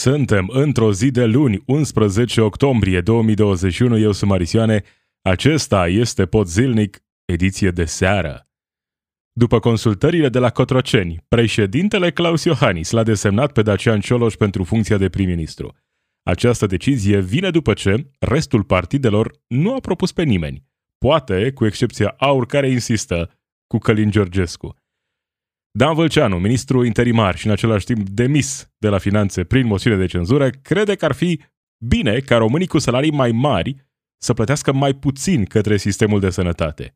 Suntem într-o zi de luni, 11 octombrie 2021. Eu sunt Marisioane. Acesta este Pod Zilnic, ediție de seară. După consultările de la Cotroceni, președintele Claus Iohannis l-a desemnat pe Dacian Cioloș pentru funcția de prim-ministru. Această decizie vine după ce restul partidelor nu a propus pe nimeni, poate cu excepția AUR care insistă cu Călin Georgescu. Dan Vălceanu, ministru interimar și în același timp demis de la finanțe prin moțiune de cenzură, crede că ar fi bine ca românii cu salarii mai mari să plătească mai puțin către sistemul de sănătate.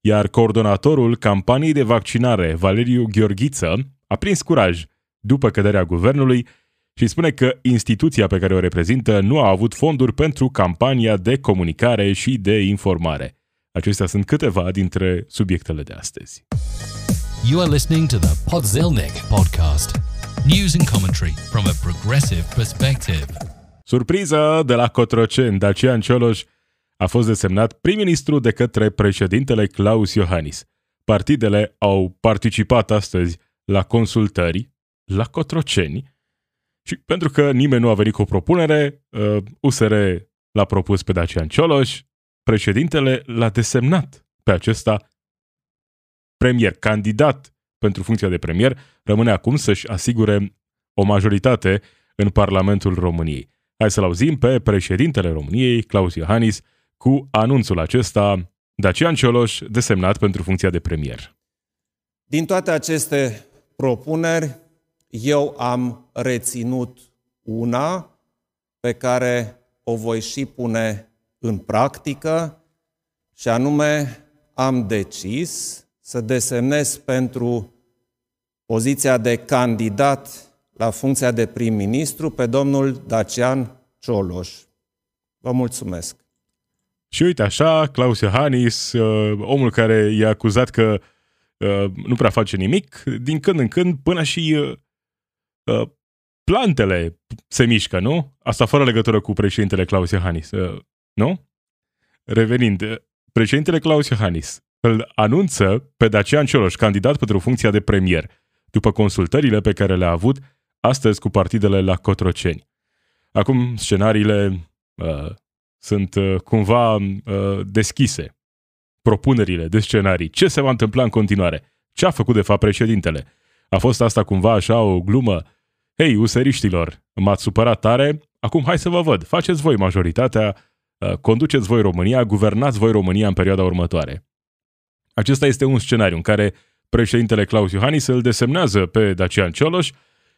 Iar coordonatorul campaniei de vaccinare, Valeriu Gheorghiță, a prins curaj după căderea guvernului și spune că instituția pe care o reprezintă nu a avut fonduri pentru campania de comunicare și de informare. Acestea sunt câteva dintre subiectele de astăzi. You are listening to the Podzilnic podcast. News and commentary from a progressive perspective. Surpriză de la Cotroceni, Dacian Cioloș a fost desemnat prim-ministru de către președintele Claus Iohannis. Partidele au participat astăzi la consultări la Cotroceni și pentru că nimeni nu a venit cu o propunere, USR uh, l-a propus pe Dacian Cioloș, președintele l-a desemnat pe acesta premier, candidat pentru funcția de premier, rămâne acum să-și asigure o majoritate în Parlamentul României. Hai să-l auzim pe președintele României, Claus Iohannis, cu anunțul acesta, Dacian Cioloș, desemnat pentru funcția de premier. Din toate aceste propuneri, eu am reținut una pe care o voi și pune în practică, și anume am decis să desemnez pentru poziția de candidat la funcția de prim-ministru pe domnul Dacian Cioloș. Vă mulțumesc! Și uite așa, Claus Iohannis, uh, omul care e acuzat că uh, nu prea face nimic, din când în când până și uh, plantele se mișcă, nu? Asta fără legătură cu președintele Claus Iohannis, nu? Revenind, președintele Claus Iohannis îl anunță pe Dacian Cioloș, candidat pentru funcția de premier, după consultările pe care le-a avut astăzi cu partidele la Cotroceni. Acum scenariile uh, sunt uh, cumva uh, deschise. Propunerile de scenarii. Ce se va întâmpla în continuare? Ce a făcut de fapt președintele? A fost asta cumva așa o glumă? Hei, useriștilor, m-ați supărat tare, acum hai să vă văd. Faceți voi majoritatea, uh, conduceți voi România, guvernați voi România în perioada următoare. Acesta este un scenariu în care președintele Claus Iohannis îl desemnează pe Dacian Cioloș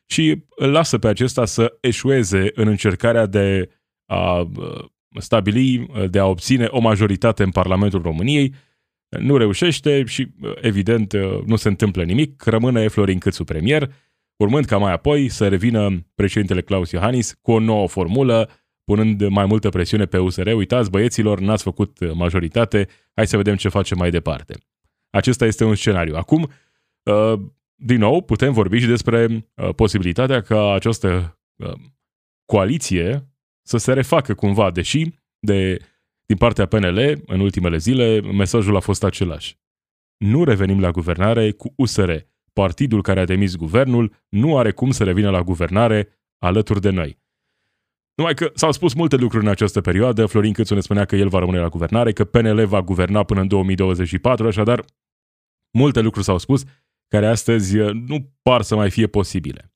și îl lasă pe acesta să eșueze în încercarea de a uh, stabili, uh, de a obține o majoritate în Parlamentul României. Nu reușește și, uh, evident, nu se întâmplă nimic, rămâne Florin Câțu premier, urmând ca mai apoi să revină președintele Claus Iohannis cu o nouă formulă, punând mai multă presiune pe USR. Uitați, băieților, n-ați făcut majoritate, hai să vedem ce facem mai departe. Acesta este un scenariu. Acum, uh, din nou, putem vorbi și despre uh, posibilitatea ca această uh, coaliție să se refacă cumva, deși de, din partea PNL, în ultimele zile, mesajul a fost același. Nu revenim la guvernare cu USR. Partidul care a demis guvernul nu are cum să revină la guvernare alături de noi. Numai că s-au spus multe lucruri în această perioadă. Florin Câțu ne spunea că el va rămâne la guvernare, că PNL va guverna până în 2024, așadar multe lucruri s-au spus care astăzi uh, nu par să mai fie posibile.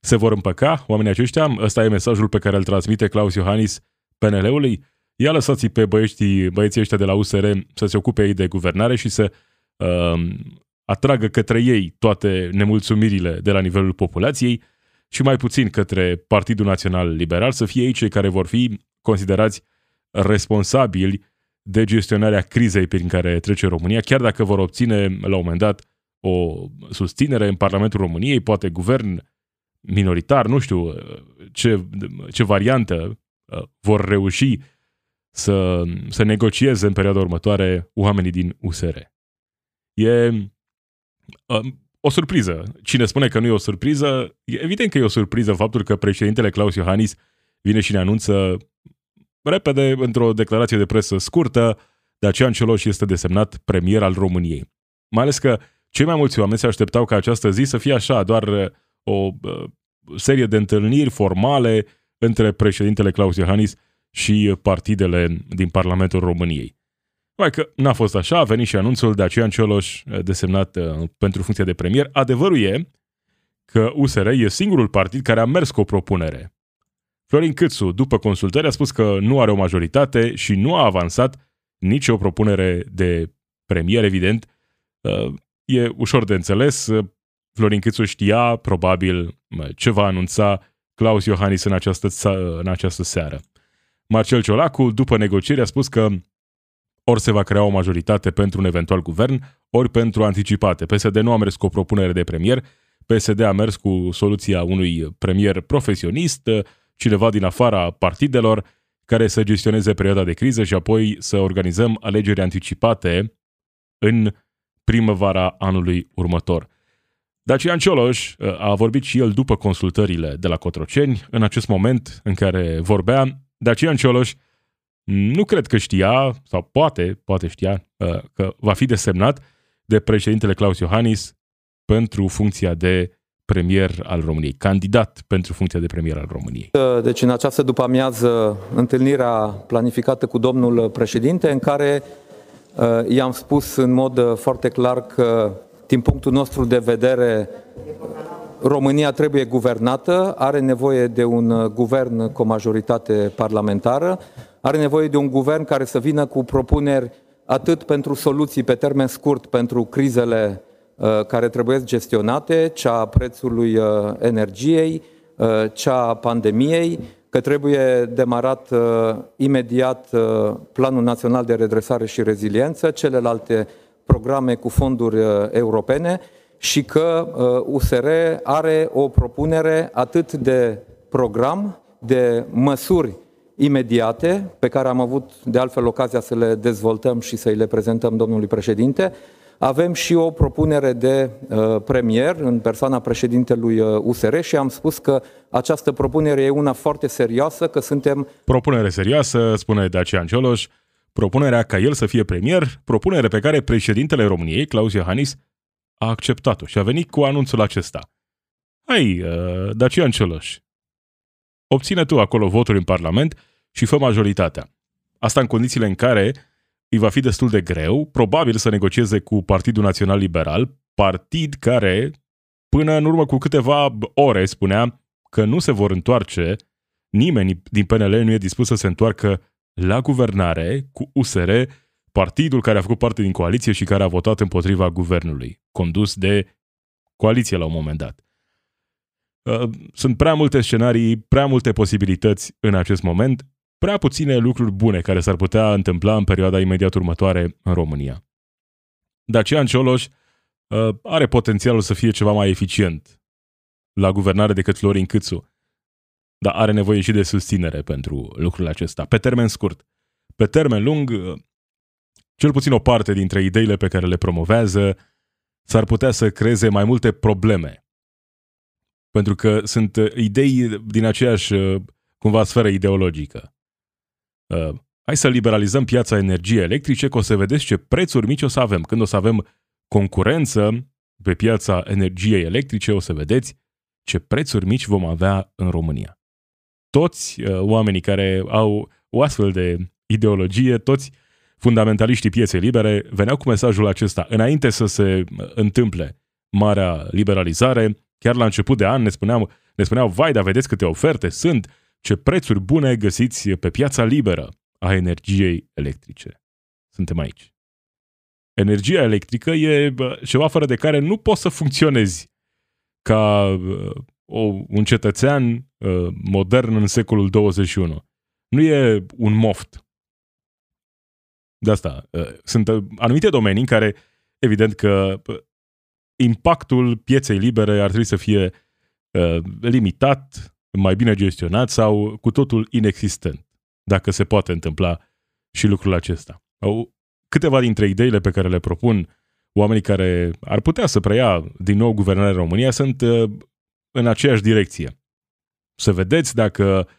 Se vor împăca oamenii aceștia? Ăsta e mesajul pe care îl transmite Claus Iohannis PNL-ului? Ia lăsați pe băieții, băieții ăștia de la USR să se ocupe ei de guvernare și să uh, atragă către ei toate nemulțumirile de la nivelul populației, și mai puțin către Partidul Național Liberal, să fie ei cei care vor fi considerați responsabili de gestionarea crizei prin care trece România, chiar dacă vor obține la un moment dat o susținere în Parlamentul României, poate guvern minoritar, nu știu ce, ce variantă uh, vor reuși să, să negocieze în perioada următoare oamenii din USR. E, uh, o surpriză. Cine spune că nu e o surpriză, e evident că e o surpriză faptul că președintele Claus Iohannis vine și ne anunță repede, într-o declarație de presă scurtă, Dacian Cioloș este desemnat premier al României. Mai ales că cei mai mulți oameni se așteptau ca această zi să fie așa, doar uh, o uh, serie de întâlniri formale între președintele Claus Iohannis și partidele din Parlamentul României. Mai că n-a fost așa, a venit și anunțul de Dacian Cioloș desemnat pentru funcția de premier. Adevărul e că USR e singurul partid care a mers cu o propunere. Florin Câțu, după consultări, a spus că nu are o majoritate și nu a avansat nicio propunere de premier, evident. E ușor de înțeles. Florin Câțu știa, probabil, ce va anunța Claus Iohannis în această, în această seară. Marcel Ciolacu, după negocieri, a spus că ori se va crea o majoritate pentru un eventual guvern, ori pentru anticipate. PSD nu a mers cu o propunere de premier, PSD a mers cu soluția unui premier profesionist, cineva din afara partidelor, care să gestioneze perioada de criză și apoi să organizăm alegeri anticipate în primăvara anului următor. Dacian Cioloș uh, a vorbit și el după consultările de la Cotroceni, în acest moment în care vorbea, Dacian Cioloș nu cred că știa, sau poate, poate știa, uh, că va fi desemnat de președintele Claus Iohannis pentru funcția de premier al României, candidat pentru funcția de premier al României. Deci în această după-amiază întâlnirea planificată cu domnul președinte în care uh, i-am spus în mod uh, foarte clar că din punctul nostru de vedere România trebuie guvernată, are nevoie de un uh, guvern cu o majoritate parlamentară, are nevoie de un guvern care să vină cu propuneri atât pentru soluții pe termen scurt pentru crizele Uh, care trebuie gestionate, cea a prețului uh, energiei, uh, cea a pandemiei, că trebuie demarat imediat Planul Național de Redresare și Reziliență, celelalte programe cu fonduri europene și că USR are o propunere atât de program, de măsuri imediate, pe care am avut de altfel ocazia să le dezvoltăm și să-i le prezentăm domnului președinte, avem și o propunere de uh, premier în persoana președintelui USR uh, și am spus că această propunere e una foarte serioasă, că suntem... Propunere serioasă, spune Dacian Cioloș, propunerea ca el să fie premier, propunere pe care președintele României, Claus Iohannis, a acceptat-o și a venit cu anunțul acesta. Hai, uh, Dacian Cioloș, obține tu acolo voturi în Parlament și fă majoritatea. Asta în condițiile în care îi va fi destul de greu, probabil să negocieze cu Partidul Național Liberal, partid care, până în urmă cu câteva ore, spunea că nu se vor întoarce, nimeni din PNL nu e dispus să se întoarcă la guvernare cu USR, partidul care a făcut parte din coaliție și care a votat împotriva guvernului, condus de coaliție la un moment dat. Uh, sunt prea multe scenarii, prea multe posibilități în acest moment prea puține lucruri bune care s-ar putea întâmpla în perioada imediat următoare în România. Dacian Cioloș uh, are potențialul să fie ceva mai eficient la guvernare decât Florin Câțu, dar are nevoie și de susținere pentru lucrul acesta, pe termen scurt. Pe termen lung, uh, cel puțin o parte dintre ideile pe care le promovează s-ar putea să creeze mai multe probleme. Pentru că sunt uh, idei din aceeași, uh, cumva, sferă ideologică uh, hai să liberalizăm piața energiei electrice, că o să vedeți ce prețuri mici o să avem. Când o să avem concurență pe piața energiei electrice, o să vedeți ce prețuri mici vom avea în România. Toți uh, oamenii care au o astfel de ideologie, toți fundamentaliștii pieței libere veneau cu mesajul acesta. Înainte să se întâmple marea liberalizare, chiar la început de an ne spuneau, ne spuneau vai, dar vedeți câte oferte sunt, ce prețuri bune găsiți pe piața liberă a energiei electrice. Suntem aici. Energia electrică e ceva fără de care nu poți să funcționezi ca o, un cetățean modern în secolul 21. Nu e un moft. De asta, sunt anumite domenii în care, evident că impactul pieței libere ar trebui să fie limitat, mai bine gestionat sau cu totul inexistent, dacă se poate întâmpla și lucrul acesta. Câteva dintre ideile pe care le propun oamenii care ar putea să preia din nou guvernarea România sunt uh, în aceeași direcție. Să vedeți dacă uh,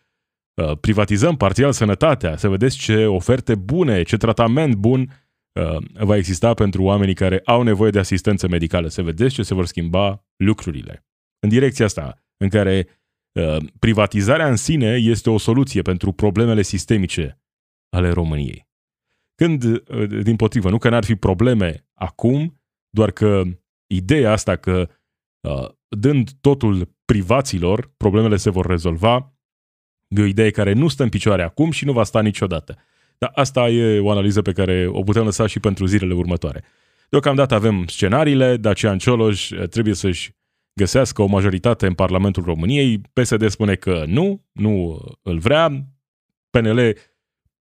privatizăm parțial sănătatea, să vedeți ce oferte bune, ce tratament bun uh, va exista pentru oamenii care au nevoie de asistență medicală, să vedeți ce se vor schimba lucrurile. În direcția asta, în care uh, privatizarea în sine este o soluție pentru problemele sistemice ale României. Când, uh, din potrivă, nu că n-ar fi probleme acum, doar că ideea asta că uh, dând totul privaților, problemele se vor rezolva, e o idee care nu stă în picioare acum și nu va sta niciodată. Dar asta e o analiză pe care o putem lăsa și pentru zilele următoare. Deocamdată avem scenariile, Dacian Cioloș eh, trebuie să-și găsească o majoritate în Parlamentul României. PSD spune că nu, nu îl vrea. PNL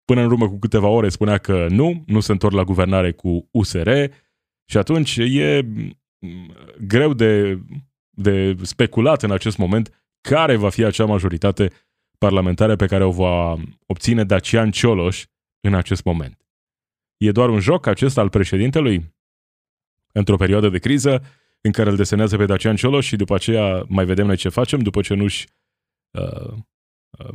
până în urmă cu câteva ore spunea că nu, nu se întorc la guvernare cu USR și atunci e mm, greu de, de speculat în acest moment care va fi acea majoritate parlamentară pe care o va obține Dacian Cioloș în acest moment. E doar un joc acesta al președintelui? Într-o perioadă de criză în care îl desenează pe Dacian Cioloș și după aceea mai vedem noi ce facem după ce nu-și uh, uh,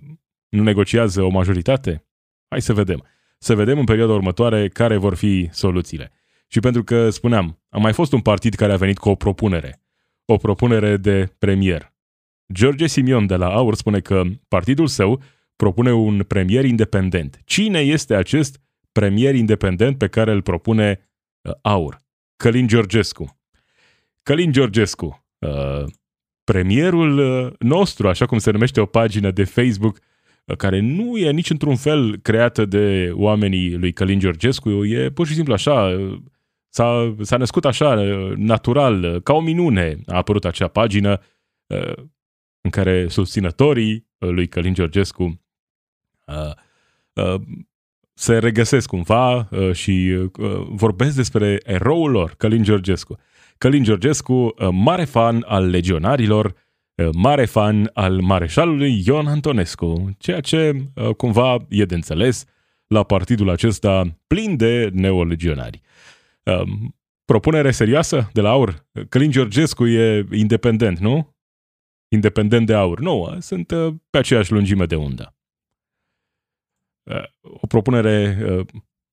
nu negociază o majoritate? Hai să vedem. Să vedem în perioada următoare care vor fi soluțiile. Și pentru că, spuneam, a mai fost un partid care a venit cu o propunere. O propunere de premier. George Simion de la AUR spune că partidul său propune un premier independent. Cine este acest premier independent pe care îl propune uh, AUR? Călin Georgescu. Călin Georgescu, uh, premierul uh, nostru, așa cum se numește o pagină de Facebook, care nu e nici într-un fel creată de oamenii lui Călin Georgescu, e pur și simplu așa, s-a, s-a născut așa, natural, ca o minune a apărut acea pagină în care susținătorii lui Călin Georgescu Uh, uh, se regăsesc cumva uh, și vorbesc despre eroul lor, Călin Georgescu. Călin Georgescu, mare fan al legionarilor, mare fan al mareșalului Ion Antonescu, ceea ce cumva e de înțeles la partidul acesta plin de neolegionari. Propunere serioasă de la AUR? Călin Georgescu e independent, nu? Independent de AUR. Nu, sunt pe aceeași lungime de undă. Uh, o propunere uh,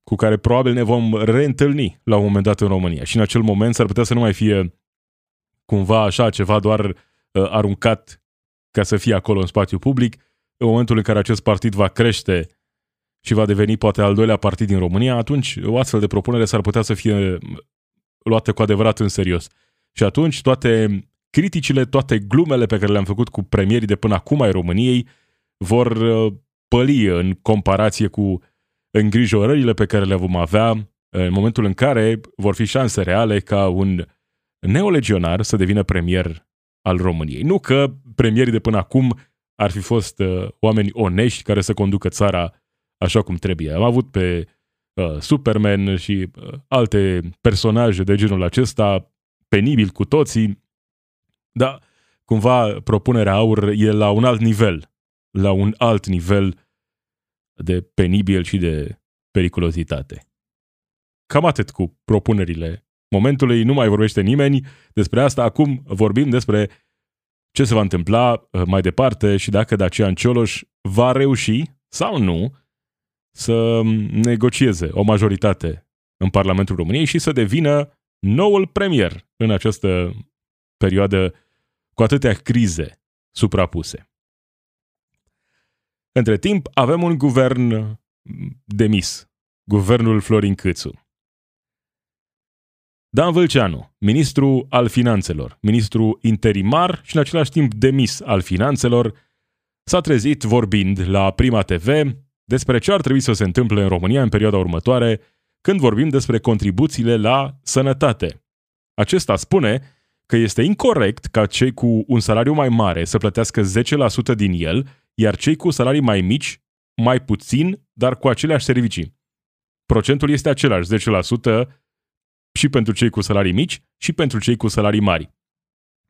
cu care probabil ne vom reîntâlni la un moment dat în România. Și în acel moment s-ar putea să nu mai fie cumva așa ceva doar uh, aruncat ca să fie acolo în spațiu public. În momentul în care acest partid va crește și va deveni poate al doilea partid din România, atunci o astfel de propunere s-ar putea să fie luată cu adevărat în serios. Și atunci toate criticile, toate glumele pe care le-am făcut cu premierii de până acum ai României vor păli în comparație cu îngrijorările pe care le vom avea în momentul în care vor fi șanse reale ca un neolegionar să devină premier al României. Nu că premierii de până acum ar fi fost uh, oameni onești care să conducă țara așa cum trebuie. Am avut pe uh, Superman și uh, alte personaje de genul acesta, penibil cu toții, dar cumva propunerea aur e la un alt nivel, la un alt nivel de penibil și de periculozitate. Cam atât cu propunerile momentului, nu mai vorbește nimeni despre asta. Acum vorbim despre ce se va întâmpla uh, mai departe și dacă Dacian Cioloș va reuși sau nu să negocieze o majoritate în Parlamentul României și să devină noul premier în această perioadă cu atâtea crize suprapuse. Între timp, avem un guvern demis, guvernul Florin Câțu. Dan Vâlceanu, ministru al finanțelor, ministru interimar și în același timp demis al finanțelor, s-a trezit vorbind la Prima TV despre ce ar trebui să se întâmple în România în perioada următoare când vorbim despre contribuțiile la sănătate. Acesta spune că este incorrect ca cei cu un salariu mai mare să plătească 10% din el iar cei cu salarii mai mici, mai puțin, dar cu aceleași servicii. Procentul este același, 10% și pentru cei cu salarii mici și pentru cei cu salarii mari.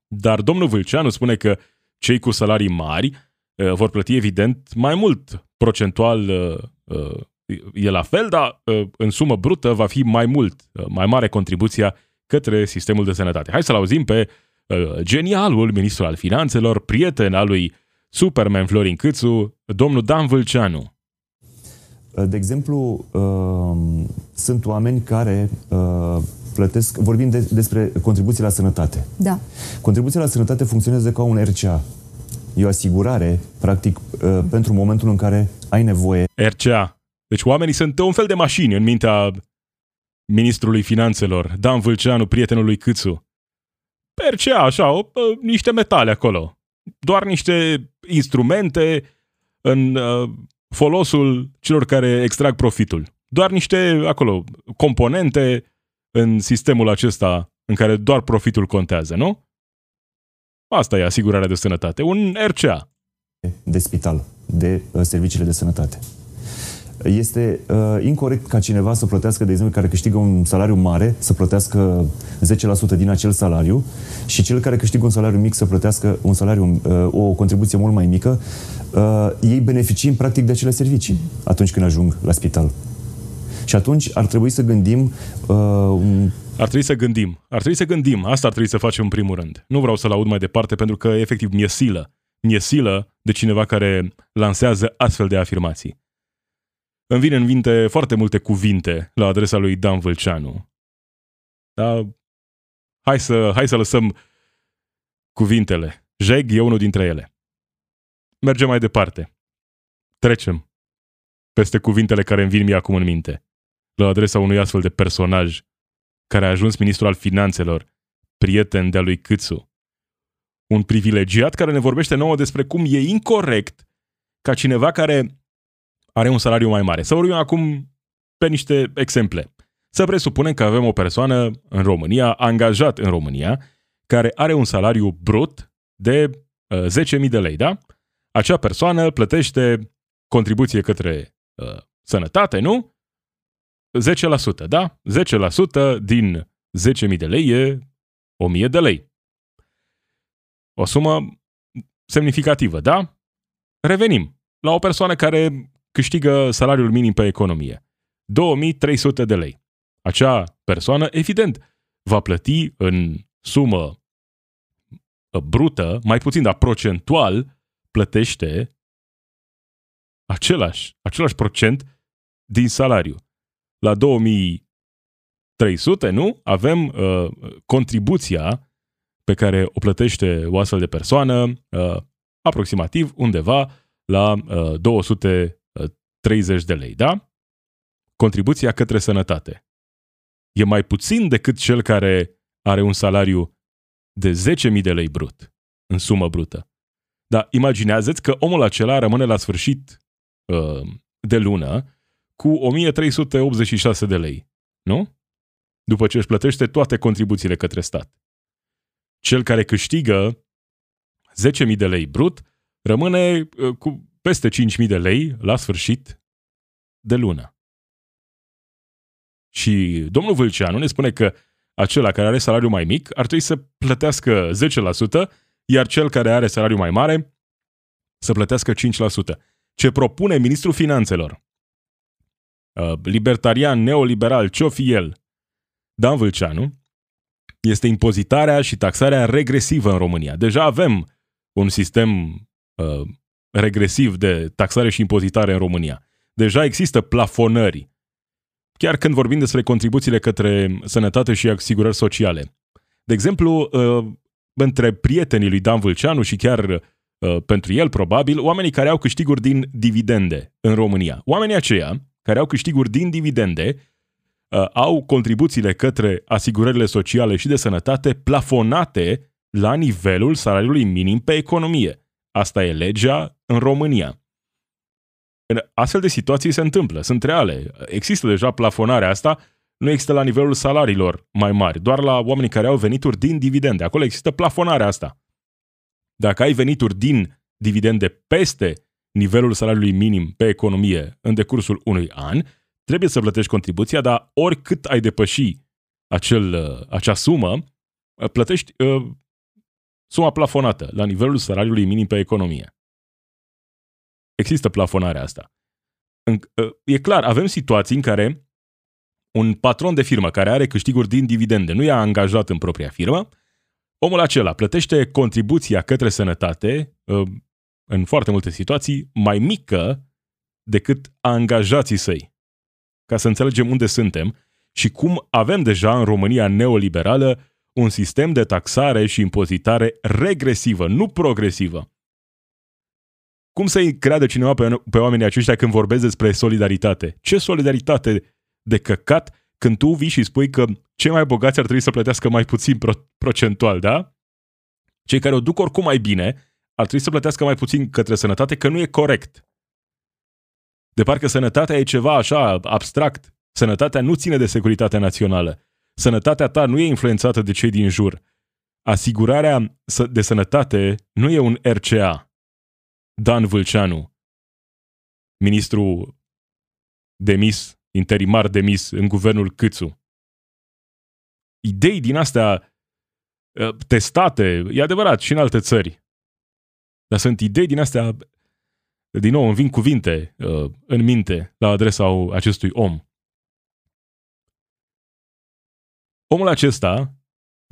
Dar domnul Vâlceanu spune că cei cu salarii mari uh, vor plăti evident mai mult procentual uh, uh, e la fel, dar uh, în sumă brută va fi mai mult, uh, mai mare contribuția către sistemul de sănătate. Hai să-l auzim pe uh, genialul ministru al finanțelor, prieten al lui Superman Florin Câțu, domnul Dan Vâlceanu. De exemplu, uh, sunt oameni care uh, plătesc, vorbim de, despre contribuții la sănătate. Da. Contribuția la sănătate funcționează ca un RCA. E o asigurare, practic, uh, pentru momentul în care ai nevoie. RCA. Deci oamenii sunt un fel de mașini în mintea ministrului finanțelor, Dan Vâlceanu, prietenul lui Câțu. RCA, așa, o, niște metale acolo. Doar niște instrumente în uh, folosul celor care extrag profitul. Doar niște, acolo, componente în sistemul acesta în care doar profitul contează, nu? Asta e asigurarea de sănătate. Un RCA. De spital, de uh, serviciile de sănătate. Este uh, incorrect ca cineva să plătească, de exemplu, care câștigă un salariu mare, să plătească 10% din acel salariu și cel care câștigă un salariu mic să plătească un salariu, uh, o contribuție mult mai mică, uh, ei beneficiem practic de acele servicii atunci când ajung la spital. Și atunci ar trebui să gândim uh, un ar trebui să gândim. Ar trebui să gândim. Asta ar trebui să facem în primul rând. Nu vreau să-l aud mai departe pentru că efectiv mi-e silă. Mi-e silă de cineva care lansează astfel de afirmații. Îmi vin în minte foarte multe cuvinte la adresa lui Dan Vâlceanu. Dar hai să, hai să lăsăm cuvintele. Jeg e unul dintre ele. Mergem mai departe. Trecem peste cuvintele care îmi vin mie acum în minte. La adresa unui astfel de personaj care a ajuns ministru al finanțelor, prieten de-a lui Câțu. Un privilegiat care ne vorbește nouă despre cum e incorrect ca cineva care are un salariu mai mare. Să vorbim acum pe niște exemple. Să presupunem că avem o persoană în România, angajat în România, care are un salariu brut de uh, 10.000 de lei, da? Acea persoană plătește contribuție către uh, sănătate, nu? 10%, da? 10% din 10.000 de lei e 1.000 de lei. O sumă semnificativă, da? Revenim la o persoană care câștigă salariul minim pe economie. 2300 de lei. Acea persoană, evident, va plăti în sumă brută, mai puțin, dar procentual, plătește același, același procent din salariu la 2300, nu? Avem uh, contribuția pe care o plătește o astfel de persoană uh, aproximativ undeva la uh, 230 de lei, da? Contribuția către sănătate. E mai puțin decât cel care are un salariu de 10.000 de lei brut, în sumă brută. Dar imaginează-ți că omul acela rămâne la sfârșit uh, de lună cu 1386 de lei, nu? După ce își plătește toate contribuțiile către stat. Cel care câștigă 10.000 de lei brut rămâne uh, cu peste 5.000 de lei la sfârșit de lună. Și domnul Vâlceanu ne spune că acela care are salariu mai mic ar trebui să plătească 10%, iar cel care are salariu mai mare să plătească 5%. Ce propune ministrul finanțelor Uh, libertarian, neoliberal, ce-o fi el, Dan Vâlceanu, este impozitarea și taxarea regresivă în România. Deja avem un sistem uh, regresiv de taxare și impozitare în România. Deja există plafonări. Chiar când vorbim despre contribuțiile către sănătate și asigurări sociale. De exemplu, uh, între prietenii lui Dan Vâlceanu și chiar uh, pentru el, probabil, oamenii care au câștiguri din dividende în România. Oamenii aceia care au câștiguri din dividende uh, au contribuțiile către asigurările sociale și de sănătate plafonate la nivelul salariului minim pe economie. Asta e legea în România. În astfel de situații se întâmplă, sunt reale. Există deja plafonarea asta, nu există la nivelul salariilor mai mari, doar la oamenii care au venituri din dividende. Acolo există plafonarea asta. Dacă ai venituri din dividende peste nivelul salariului minim pe economie în decursul unui an, trebuie să plătești contribuția, dar oricât ai depăși acel, uh, acea sumă, uh, plătești uh, suma plafonată la nivelul salariului minim pe economie. Există plafonarea asta. În, uh, e clar, avem situații în care un patron de firmă care are câștiguri din dividende nu i-a angajat în propria firmă, omul acela plătește contribuția către sănătate uh, în foarte multe situații, mai mică decât angajații săi. Ca să înțelegem unde suntem și cum avem deja în România neoliberală un sistem de taxare și impozitare regresivă, nu progresivă. Cum să-i creadă cineva pe, pe oamenii aceștia când vorbesc despre solidaritate? Ce solidaritate de căcat când tu vii și spui că cei mai bogați ar trebui să plătească mai puțin pro- procentual, da? Cei care o duc oricum mai bine ar trebui să plătească mai puțin către sănătate, că nu e corect. De parcă sănătatea e ceva așa abstract. Sănătatea nu ține de securitatea națională. Sănătatea ta nu e influențată de cei din jur. Asigurarea de sănătate nu e un RCA. Dan Vâlceanu, ministru demis, interimar demis în guvernul Câțu. Idei din astea uh, testate, e adevărat, și în alte țări. Dar sunt idei din astea, din nou, îmi vin cuvinte uh, în minte la adresa acestui om. Omul acesta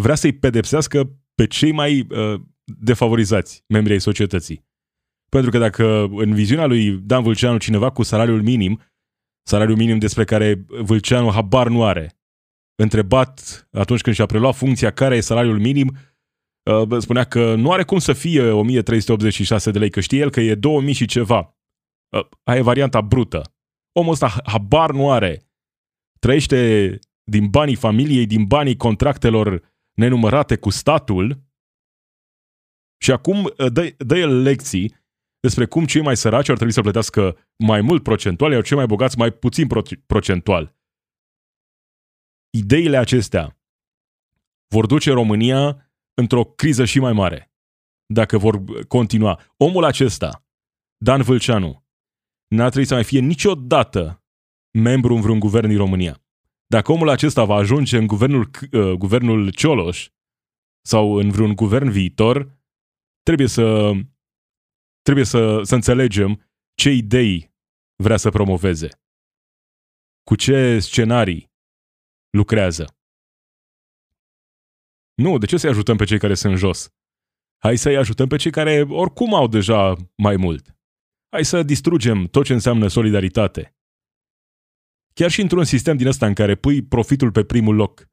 vrea să-i pedepsească pe cei mai uh, defavorizați membri ai societății. Pentru că dacă în viziunea lui Dan Vâlceanu cineva cu salariul minim, salariul minim despre care Vâlceanu habar nu are, întrebat atunci când și-a preluat funcția care e salariul minim, uh, spunea că nu are cum să fie 1386 de lei, că știe el că e 2000 și ceva. Uh, aia e varianta brută. Omul ăsta habar nu are. Trăiește din banii familiei, din banii contractelor nenumărate cu statul și acum uh, dă, dă el lecții despre cum cei mai săraci ar trebui să plătească mai mult procentual, iar cei mai bogați mai puțin procentual. Ideile acestea vor duce România într-o criză și mai mare. Dacă vor continua. Omul acesta, Dan Vâlceanu, n-ar trebui să mai fie niciodată membru în vreun guvern din România. Dacă omul acesta va ajunge în guvernul, uh, guvernul Cioloș sau în vreun guvern viitor, trebuie să, trebuie să, să înțelegem ce idei vrea să promoveze, cu ce scenarii lucrează. Nu, de ce să-i ajutăm pe cei care sunt jos? Hai să-i ajutăm pe cei care oricum au deja mai mult. Hai să distrugem tot ce înseamnă solidaritate. Chiar și într-un sistem din ăsta în care pui profitul pe primul loc,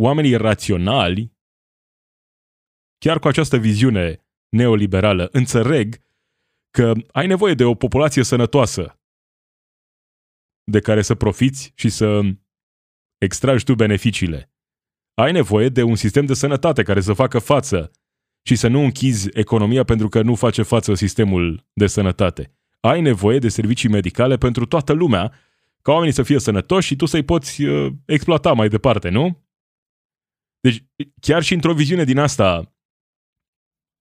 oamenii raționali, chiar cu această viziune neoliberală, înțeleg că ai nevoie de o populație sănătoasă de care să profiți și să extragi tu beneficiile. Ai nevoie de un sistem de sănătate care să facă față și să nu închizi economia pentru că nu face față sistemul de sănătate. Ai nevoie de servicii medicale pentru toată lumea ca oamenii să fie sănătoși și tu să-i poți uh, exploata mai departe, nu? Deci, chiar și într-o viziune din asta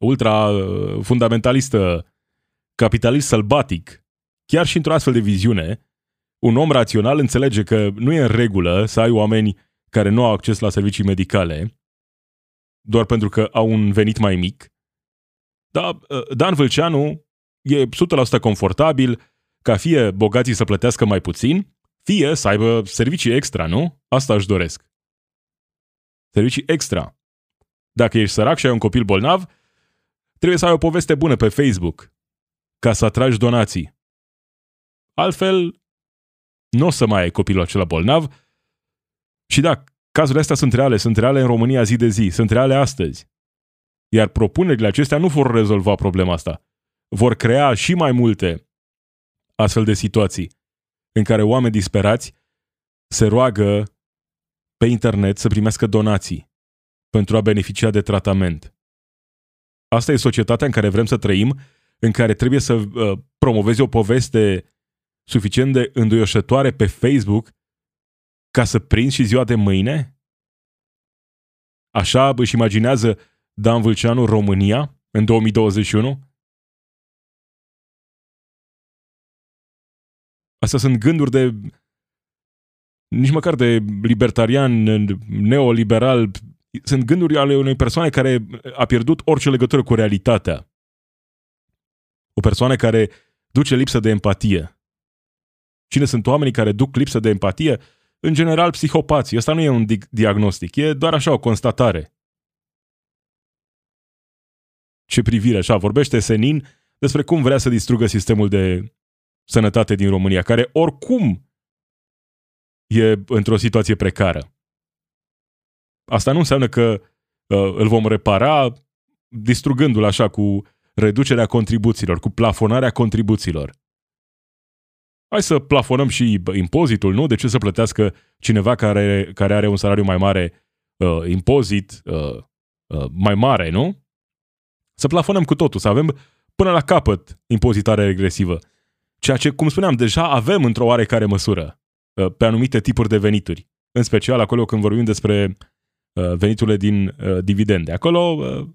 ultra-fundamentalistă, uh, capitalist sălbatic, chiar și într-o astfel de viziune, un om rațional înțelege că nu e în regulă să ai oameni care nu au acces la servicii medicale doar pentru că au un venit mai mic. Dar uh, Dan Vâlceanu e 100% confortabil ca fie bogații să plătească mai puțin, fie să aibă servicii extra, nu? Asta își doresc. Servicii extra. Dacă ești sărac și ai un copil bolnav, trebuie să ai o poveste bună pe Facebook ca să atragi donații. Altfel, nu o să mai ai copilul acela bolnav și da, cazurile astea sunt reale, sunt reale în România zi de zi, sunt reale astăzi. Iar propunerile acestea nu vor rezolva problema asta. Vor crea și mai multe astfel de situații în care oameni disperați se roagă pe internet să primească donații pentru a beneficia de tratament. Asta e societatea în care vrem să trăim, în care trebuie să uh, promovezi o poveste suficient de înduioșătoare pe Facebook ca să prinzi și ziua de mâine? Așa își imaginează Dan Vâlceanu România în 2021? Astea sunt gânduri de nici măcar de libertarian, neoliberal, sunt gânduri ale unei persoane care a pierdut orice legătură cu realitatea. O persoană care duce lipsă de empatie. Cine sunt oamenii care duc lipsă de empatie? În general, psihopații. Asta nu e un diagnostic, e doar așa o constatare. Ce privire, așa, vorbește Senin despre cum vrea să distrugă sistemul de sănătate din România, care oricum e într-o situație precară. Asta nu înseamnă că uh, îl vom repara distrugându-l așa cu reducerea contribuțiilor, cu plafonarea contribuțiilor. Hai să plafonăm și impozitul, nu? De ce să plătească cineva care, care are un salariu mai mare uh, impozit uh, uh, mai mare, nu? Să plafonăm cu totul, să avem până la capăt impozitare regresivă. Ceea ce, cum spuneam, deja avem într-o oarecare măsură uh, pe anumite tipuri de venituri. În special acolo când vorbim despre uh, veniturile din uh, dividende. Acolo uh,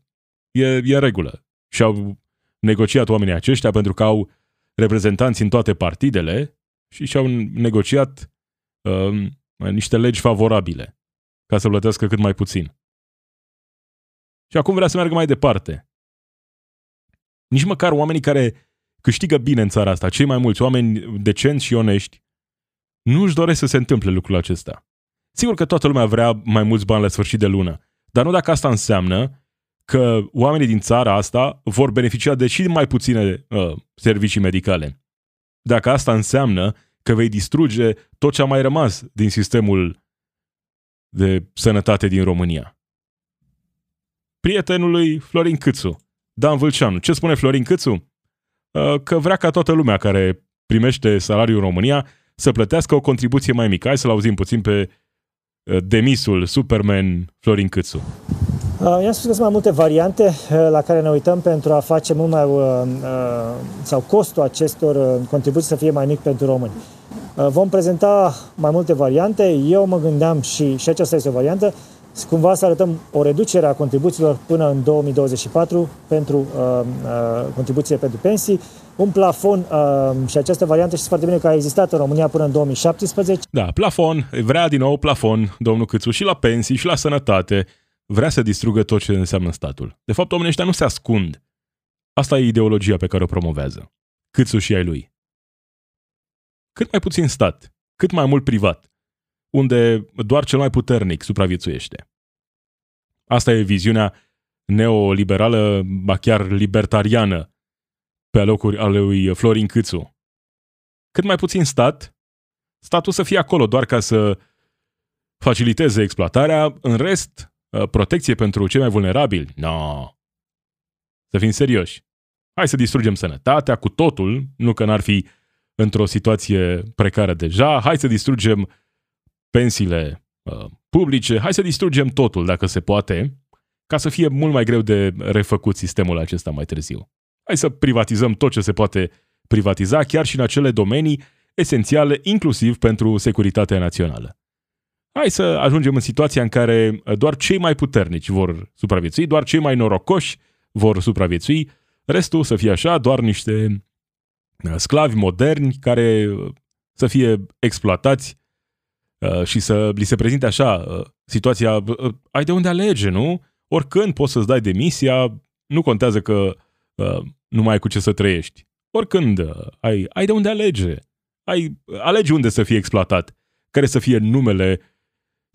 e, e regulă. Și au negociat oamenii aceștia pentru că au reprezentanți în toate partidele și și-au negociat uh, niște legi favorabile ca să plătească cât mai puțin. Și acum vrea să meargă mai departe. Nici măcar oamenii care câștigă bine în țara asta, cei mai mulți oameni decenți și onești, nu își doresc să se întâmple lucrul acesta. Sigur că toată lumea vrea mai mulți bani la sfârșit de lună, dar nu dacă asta înseamnă că oamenii din țara asta vor beneficia de și mai puține uh, servicii medicale. Dacă asta înseamnă că vei distruge tot ce a mai rămas din sistemul de sănătate din România. Prietenului Florin Câțu, Dan Vâlceanu. Ce spune Florin Câțu? Uh, că vrea ca toată lumea care primește salariul în România să plătească o contribuție mai mică. Hai să-l auzim puțin pe uh, demisul Superman Florin Câțu. Uh, i-am spus că sunt mai multe variante uh, la care ne uităm pentru a face mult mai, uh, sau costul acestor contribuții să fie mai mic pentru români. Vom prezenta mai multe variante. Eu mă gândeam și, și aceasta este o variantă, cumva să arătăm o reducere a contribuțiilor până în 2024 pentru uh, uh, contribuțiile pentru pensii, un plafon uh, și această variantă știți foarte bine că a existat în România până în 2017. Da, plafon, vrea din nou plafon, domnul Câțu, și la pensii și la sănătate vrea să distrugă tot ce înseamnă statul. De fapt, oamenii ăștia nu se ascund. Asta e ideologia pe care o promovează. Câțu și ai lui. Cât mai puțin stat, cât mai mult privat, unde doar cel mai puternic supraviețuiește. Asta e viziunea neoliberală, ba chiar libertariană, pe alocuri ale lui Florin Câțu. Cât mai puțin stat, statul să fie acolo doar ca să faciliteze exploatarea, în rest, Uh, protecție pentru cei mai vulnerabili? No. Să fim serioși. Hai să distrugem sănătatea cu totul, nu că n-ar fi într-o situație precară deja, hai să distrugem pensiile uh, publice, hai să distrugem totul dacă se poate, ca să fie mult mai greu de refăcut sistemul acesta mai târziu. Hai să privatizăm tot ce se poate privatiza, chiar și în acele domenii esențiale, inclusiv pentru securitatea națională. Hai să ajungem în situația în care uh, doar cei mai puternici vor supraviețui, doar cei mai norocoși vor supraviețui, restul să fie așa, doar niște uh, sclavi moderni care uh, să fie exploatați și să li se prezinte așa situația, ai de unde alege, nu? Oricând poți să-ți dai demisia, nu contează că nu mai ai cu ce să trăiești. Oricând ai, ai de unde alege. Ai, alegi unde să fie exploatat, care să fie numele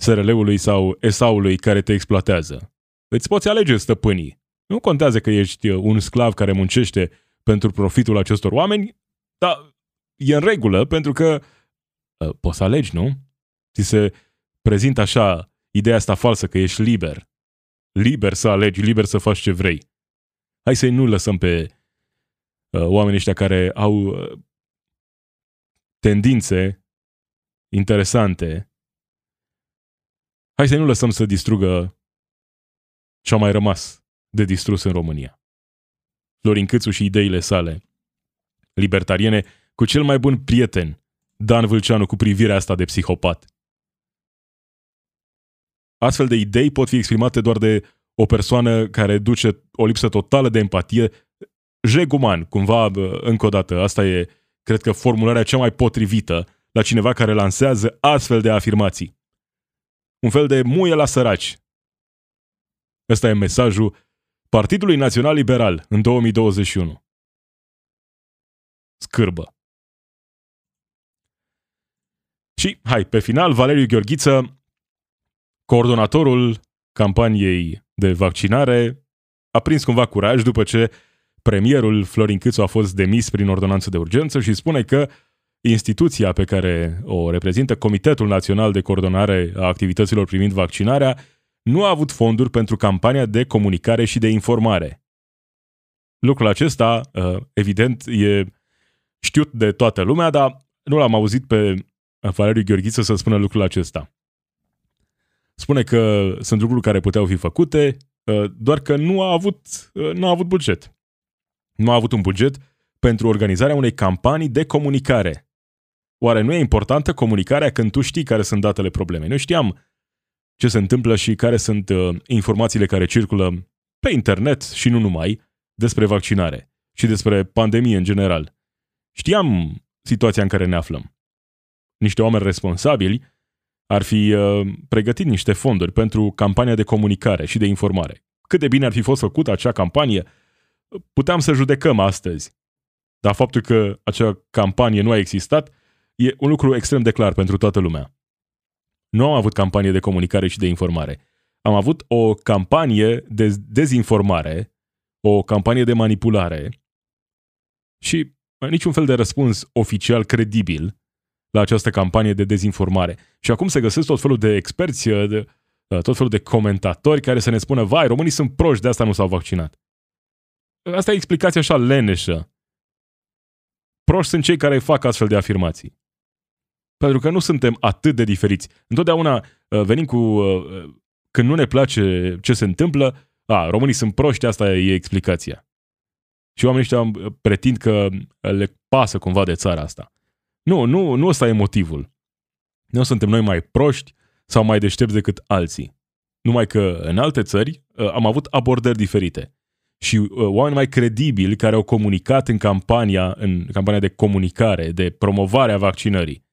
SRL-ului sau ESA-ului care te exploatează. Îți poți alege stăpânii. Nu contează că ești uh, un sclav care muncește pentru profitul acestor oameni, dar e în regulă pentru că uh, poți să alegi, nu? Ți se prezintă așa ideea asta falsă că ești liber. Liber să alegi, liber să faci ce vrei. Hai să-i nu lăsăm pe uh, oamenii ăștia care au uh, tendințe interesante Hai să nu lăsăm să distrugă ce a mai rămas de distrus în România. Florin Câțu și ideile sale libertariene cu cel mai bun prieten, Dan Vâlceanu, cu privirea asta de psihopat. Astfel de idei pot fi exprimate doar de o persoană care duce o lipsă totală de empatie, jeguman, cumva, încă o dată, asta e, cred că, formularea cea mai potrivită la cineva care lansează astfel de afirmații un fel de muie la săraci. Ăsta e mesajul Partidului Național Liberal în 2021. Scârbă. Și, hai, pe final, Valeriu Gheorghiță, coordonatorul campaniei de vaccinare, a prins cumva curaj după ce premierul Florin Câțu a fost demis prin ordonanță de urgență și spune că instituția pe care o reprezintă Comitetul Național de Coordonare a Activităților privind vaccinarea nu a avut fonduri pentru campania de comunicare și de informare. lucrul acesta, uh, evident, e știut de toată lumea, dar nu l-am auzit pe Valeriu Gheorghiță să spună lucrul acesta. Spune că sunt lucruri care puteau fi făcute, uh, doar că nu a avut, uh, nu a avut buget. Nu a avut un buget pentru organizarea unei campanii de comunicare. Oare nu e importantă comunicarea când tu știi care sunt datele problemei? Noi știam ce se întâmplă și care sunt uh, informațiile care circulă pe internet și nu numai despre vaccinare și despre pandemie în general. Știam situația în care ne aflăm. Niște oameni responsabili ar fi uh, pregătit niște fonduri pentru campania de comunicare și de informare. Cât de bine ar fi fost făcută acea campanie, puteam să judecăm astăzi. Dar faptul că acea campanie nu a existat e un lucru extrem de clar pentru toată lumea. Nu am avut campanie de comunicare și de informare. Am avut o campanie de dezinformare, o campanie de manipulare și niciun fel de răspuns oficial credibil la această campanie de dezinformare. Și acum se găsesc tot felul de experți, de, tot felul de comentatori care să ne spună, vai, românii sunt proști, de asta nu s-au vaccinat. Asta e explicația așa leneșă. Proști sunt cei care fac astfel de afirmații. Pentru că nu suntem atât de diferiți. Întotdeauna uh, venim cu... Uh, când nu ne place ce se întâmplă, a, românii sunt proști, asta e explicația. Și oamenii ăștia uh, pretind că le pasă cumva de țara asta. Nu, nu, nu ăsta e motivul. Nu suntem noi mai proști sau mai deștepți decât alții. Numai că în alte țări am avut abordări diferite. Și oameni mai credibili care au comunicat în campania, în campania de comunicare, de promovare a vaccinării.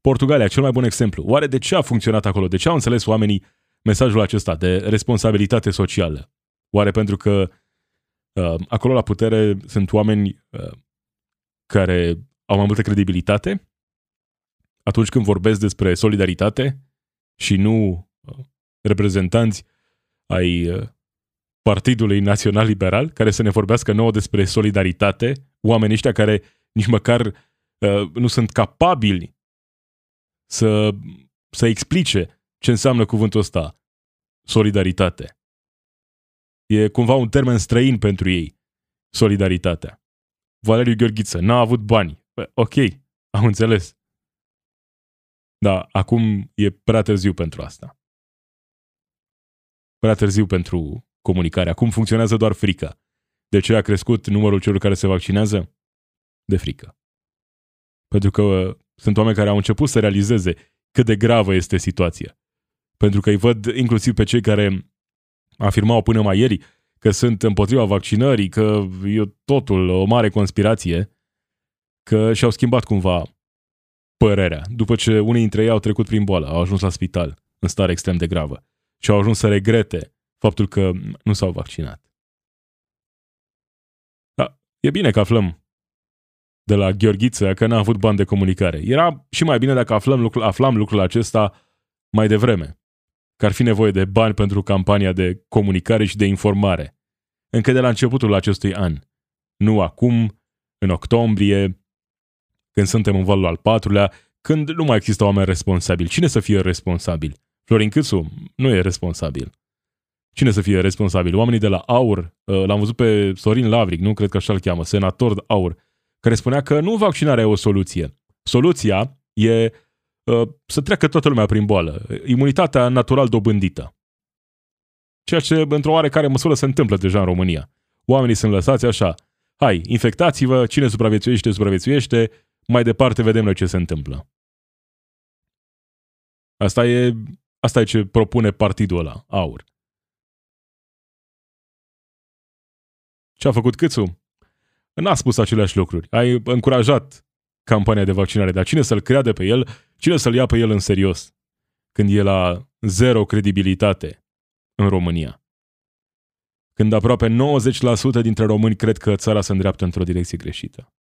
Portugalia, cel mai bun exemplu. Oare de ce a funcționat acolo? De ce au înțeles oamenii mesajul acesta de responsabilitate socială? Oare pentru că uh, acolo la putere sunt oameni uh, care au mai multă credibilitate atunci când vorbesc despre solidaritate și nu uh, reprezentanți ai uh, Partidului Național Liberal care să ne vorbească nouă despre solidaritate, oamenii ăștia care nici măcar uh, nu sunt capabili să, să explice ce înseamnă cuvântul ăsta, solidaritate. E cumva un termen străin pentru ei, solidaritatea. Valeriu Gheorghiță n-a avut bani. Bă, ok, am înțeles. Da, acum e prea târziu pentru asta. Prea târziu pentru comunicare. Acum funcționează doar frica. De ce a crescut numărul celor care se vaccinează? De frică. Pentru că sunt oameni care au început să realizeze cât de gravă este situația. Pentru că îi văd inclusiv pe cei care afirmau până mai ieri că sunt împotriva vaccinării, că e totul o mare conspirație, că și-au schimbat cumva părerea. După ce unii dintre ei au trecut prin boală, au ajuns la spital în stare extrem de gravă și au ajuns să regrete faptul că nu s-au vaccinat. Da, e bine că aflăm de la Gheorghiță că n-a avut bani de comunicare. Era și mai bine dacă aflăm lucrul, aflam lucrul acesta mai devreme, că ar fi nevoie de bani pentru campania de comunicare și de informare, încă de la începutul acestui an. Nu acum, în octombrie, când suntem în valul al patrulea, când nu mai există oameni responsabili. Cine să fie responsabil? Florin Câțu nu e responsabil. Cine să fie responsabil? Oamenii de la AUR, uh, l-am văzut pe Sorin Lavric, nu cred că așa-l cheamă, senator AUR, care spunea că nu vaccinarea e o soluție. Soluția e uh, să treacă toată lumea prin boală, imunitatea natural dobândită. Ceea ce, într-o oarecare măsură, se întâmplă deja în România. Oamenii sunt lăsați așa, hai, infectați-vă, cine supraviețuiește, supraviețuiește, mai departe vedem noi ce se întâmplă. Asta e, asta e ce propune partidul ăla, AUR. Ce a făcut Câțu? n-a spus aceleași lucruri. Ai încurajat campania de vaccinare, dar cine să-l creadă pe el, cine să-l ia pe el în serios când e la zero credibilitate în România? Când aproape 90% dintre români cred că țara se îndreaptă într-o direcție greșită.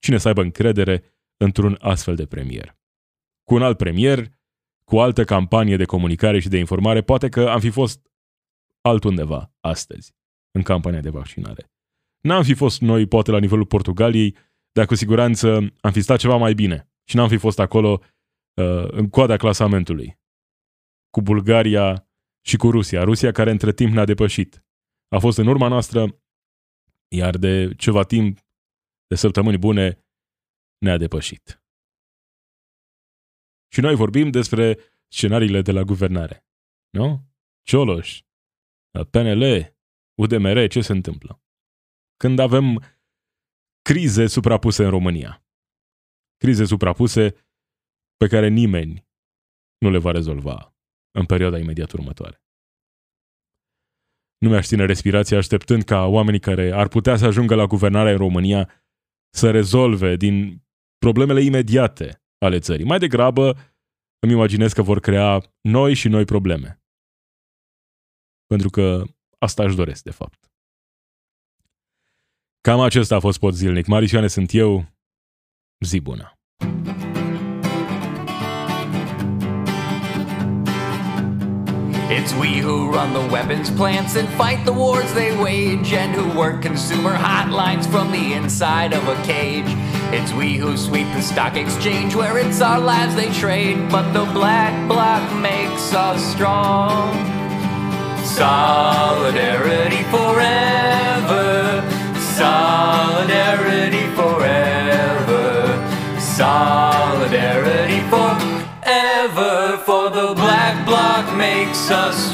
Cine să aibă încredere într-un astfel de premier? Cu un alt premier, cu o altă campanie de comunicare și de informare, poate că am fi fost altundeva astăzi în campania de vaccinare. N-am fi fost noi, poate, la nivelul Portugaliei, dar cu siguranță am fi stat ceva mai bine și n-am fi fost acolo uh, în coada clasamentului. Cu Bulgaria și cu Rusia. Rusia care între timp ne-a depășit. A fost în urma noastră, Iar de ceva timp, de săptămâni bune, ne-a depășit. Și noi vorbim despre scenariile de la guvernare. Nu? Cioloș, PNL, UDMR, ce se întâmplă? Când avem crize suprapuse în România. Crize suprapuse pe care nimeni nu le va rezolva în perioada imediat următoare. Nu mi-aș ține respirația așteptând ca oamenii care ar putea să ajungă la guvernarea în România să rezolve din problemele imediate ale țării. Mai degrabă îmi imaginez că vor crea noi și noi probleme. Pentru că asta își doresc, de fapt. Cam acesta a fost pot zilnic. Marisioane sunt eu. Zi bună! It's we who run the weapons plants and fight the wars they wage, and who work consumer hotlines from the inside of a cage. It's we who sweep the stock exchange where it's our lives they trade, but the black bloc makes us strong. Solidarity forever, solidarity nossas